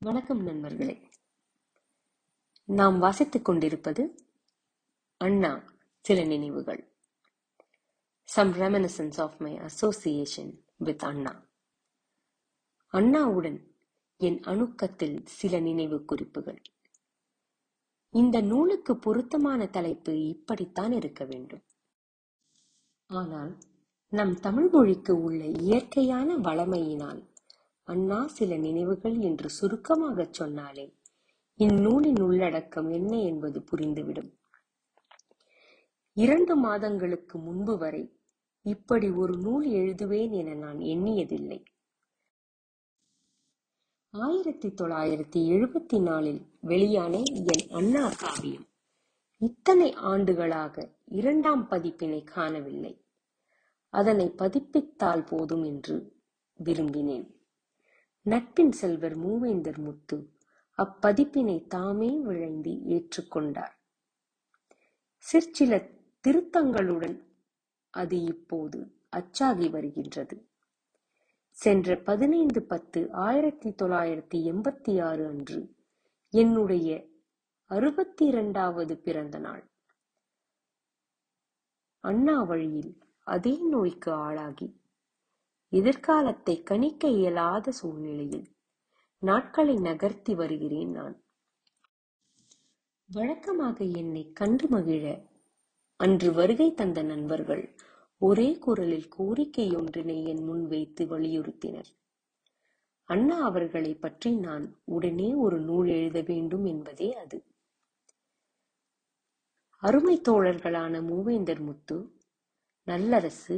வணக்கம் நண்பர்களே. நாம் வாசித்துக் கொண்டிருப்பது அண்ணா சில நினைவுகள். Some reminiscences of my association with Anna. அண்ணாவுடன் என் அணுக்கத்தில் சில நினைவு குறிப்புகள். இந்த நூலுக்கு பொருத்தமான தலைப்பு இப்படித்தான் இருக்க வேண்டும். ஆனால் நம் தமிழ் மொழிக்கு உள்ள இயற்கையான வளமையினால் அண்ணா சில நினைவுகள் என்று சுருக்கமாகச் சொன்னாலே இந்நூலின் உள்ளடக்கம் என்ன என்பது புரிந்துவிடும். இரண்டு மாதங்களுக்கு முன்பு வரை இப்படி ஒரு நூல் எழுதுவேன் என நான் எண்ணியதில்லை. ஆயிரத்தி தொள்ளாயிரத்தி எழுபத்தி நாலில் வெளியான என் அண்ணா காவியம் இத்தனை ஆண்டுகளாக இரண்டாம் பதிப்பினை காணவில்லை. அதனை பதிப்பித்தால் போதும் என்று விரும்பினேன். நட்பின் செல்வர் மூவேந்தர் முத்து அப்பதிப்பினை தாமே விழைந்து ஏற்றுக்கொண்டார். சிற்சில திருத்தங்களுடன் அது இப்போது அச்சாகி வருகின்றது. சென்ற பதினைந்து பத்து ஆயிரத்தி தொள்ளாயிரத்தி எண்பத்தி ஆறு அன்று என்னுடைய அறுபத்தி இரண்டாவது பிறந்த நாள். அண்ணா வழியில் அதே நோய்க்கு ஆளாகி எதிர்காலத்தை கணிக்க இயலாத சூழ்நிலையில் நாட்களை நகர்த்தி வருகிறேன் நான். வழக்கமாக என்னை கண்டு மகிழ அன்று வருகை தந்த நண்பர்கள் ஒரே குரலில் கோரிக்கை ஒன்றினை என் முன் வைத்து வலியுறுத்தினர். அண்ணா அவர்களை பற்றி நான் உடனே ஒரு நூல் எழுத வேண்டும் என்பதே அது. அருமை தோழர்களான மூவேந்தர் முத்து நல்லரசு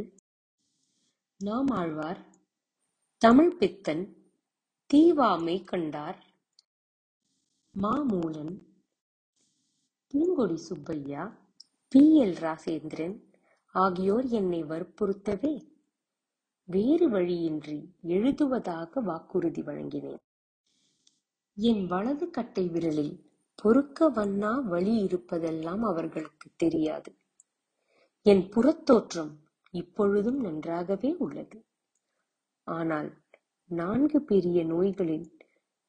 நாமாழ்வார். தமிழ் பித்தன் தீவாமை கண்டார். மாமூலன் பூங்கொடி சுப்பையா பி. எல். ராசேந்திரன் ஆகியோர் என்னை வற்புறுத்தவே வேறு வழியின்றி எழுதுவதாக வாக்குறுதி வழங்கினேன். என் வலது கட்டை விரலில் பொறுக்க வண்ணா வழி இருப்பதெல்லாம் அவர்களுக்கு தெரியாது. என் புறத்தோற்றம் இப்பொழுதும் நன்றாகவே உள்ளது. ஆனால் நான்கு பெரிய நோய்களின்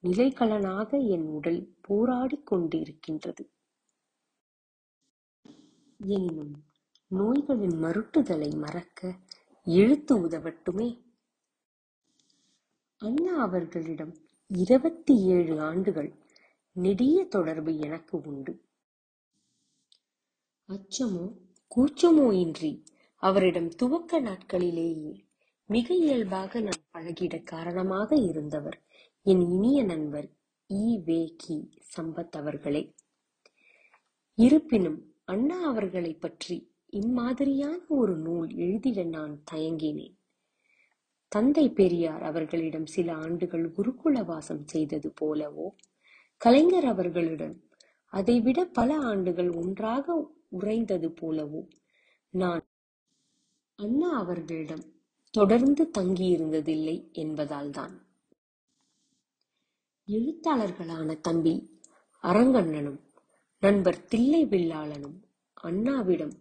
நிலைகளனாக என் உடல் போராடிக் கொண்டிருக்கின்றது. எனினும் நோய்களின் மருட்டுதலை மறக்க எழுத்து உதவட்டுமே? அண்ணா அவர்களிடம் இருபத்தி ஏழு ஆண்டுகள் நெடிய தொடர்பு எனக்கு உண்டு. அச்சமோ கூச்சமோ இன்றி அவரிடம் துவக்க நாட்களிலேயே மிக இயல்பாக நான் பழகிட காரணமாக இருந்தவர் என் இனிய நண்பர் இ. வே. கி. சம்பத் அவர்களே. இருப்பினும் அண்ணா அவர்களை பற்றி இம்மாதிரியான ஒரு நூல் எழுதிட நான் தயங்கினேன். தந்தை பெரியார் அவர்களிடம் சில ஆண்டுகள் குருகுல வாசம் செய்தது போலவோ கலைஞர் அவர்களிடம் அதைவிட பல ஆண்டுகள் ஒன்றாக உறைந்தது போலவோ நான் அண்ணா அவர்களிடம் தொடர்ந்து தங்கியிருந்ததில்லை என்பதால்தான். எழுத்தாளர்களான தம்பி அரங்கண்ணனும் நண்பர் தில்லை வில்லாளனும் அண்ணாவிடம்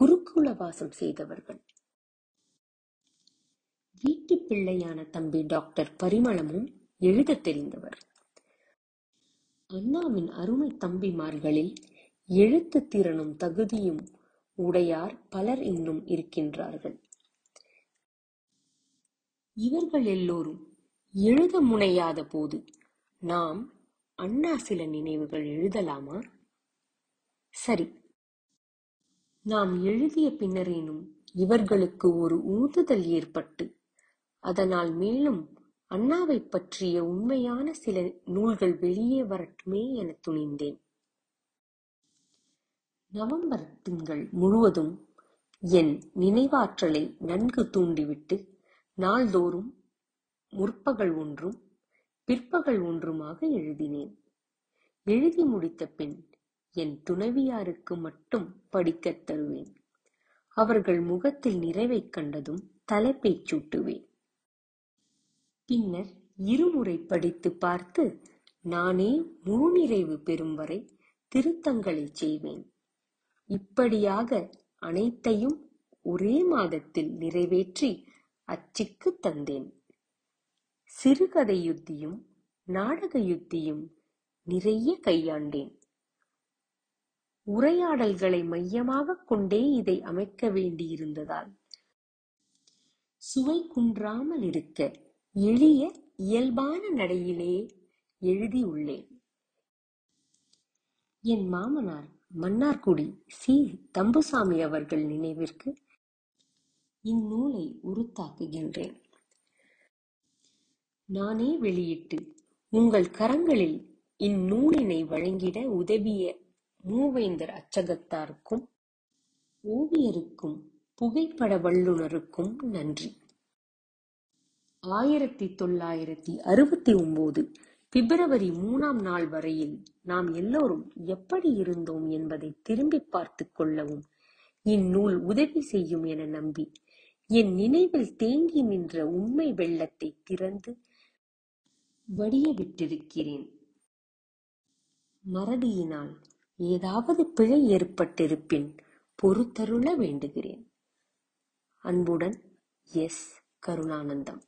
குருகுல வாசம் செய்தவர்கள். வீட்டு பிள்ளையான தம்பி டாக்டர் பரிமளமும் எழுத தெரிந்தவர். அண்ணாவின் அருமை தம்பிமார்களில் எழுத்து திறனும் தகுதியும் உடையார் பலர் இன்னும் இருக்கின்றார்கள். இவர்கள் எல்லோரும் எழுத முனையாத போது நாம் அண்ணா சில நினைவுகள் எழுதலாமா? சரி. நாம் எழுதிய பின்னரேனும் இவர்களுக்கு ஒரு ஊந்துதல் ஏற்பட்டு அதனால் மேலும் அண்ணாவை பற்றிய உண்மையான சில நூல்கள் வெளியே வரட்டுமே என துணிந்தேன். நவம்பர் திங்கள் முழுவதும் என் நினைவாற்றலை நன்கு தூண்டிவிட்டு நாள்தோறும் முற்பகல் ஒன்றும் பிற்பகல் ஒன்றுமாக எழுதினேன். எழுதி முடித்த பின் என் துணைவியாருக்கு மட்டும் படிக்கத் தருவேன். அவர்கள் முகத்தில் நிறைவைக் கண்டதும் தலைப்பைச் சூட்டுவேன். பின்னர் இருமுறை படித்து பார்த்து நானே முழுநிறைவு பெறும் வரை திருத்தங்களை செய்வேன். இப்படியாக அனைத்தையும் ஒரே மாதத்தில் நிறைவேற்றி அச்சுக்கு தந்தேன். சிறுகதை யுத்தியும் நாடக யுத்தியும் நிறைய கையாண்டேன். உரையாடல்களை மையமாகக் கொண்டே இதை அமைக்க வேண்டியிருந்ததால். சுவை குன்றாமல் இருக்க எளிய இயல்பான நடையிலே எழுதியுள்ளேன். என் மாமனார் மன்னார்குடி சி. தம்புசாமி அவர்கள் நினைவிற்கு இந்நூலை உருத்தாக்குகின்றேன். நானே வெளியிட்டு உங்கள் கரங்களில் இந்நூலினை வழங்கிட உதவிய மூவேந்தர் அச்சகத்தாருக்கும் ஓவியருக்கும் புகைப்பட வல்லுனருக்கும் நன்றி. ஆயிரத்தி தொள்ளாயிரத்தி அறுபத்தி ஒன்பது பிப்ரவரி மூணாம் நாள் வரையில் நாம் எல்லோரும் எப்படி இருந்தோம் என்பதை திரும்பி பார்த்துக் கொள்ளவும். இந்நூல் உதவி செய்யும் என நம்பி என் நினைவில் தேங்கி நின்ற உண்மை வெள்ளத்தை திறந்து வடிய விட்டிருக்கிறேன் மறதியினால் ஏதாவது பிழை ஏற்பட்டிருப்பின் பொறுத்தருள வேண்டுகிறேன். அன்புடன் எஸ். கருணானந்தம்.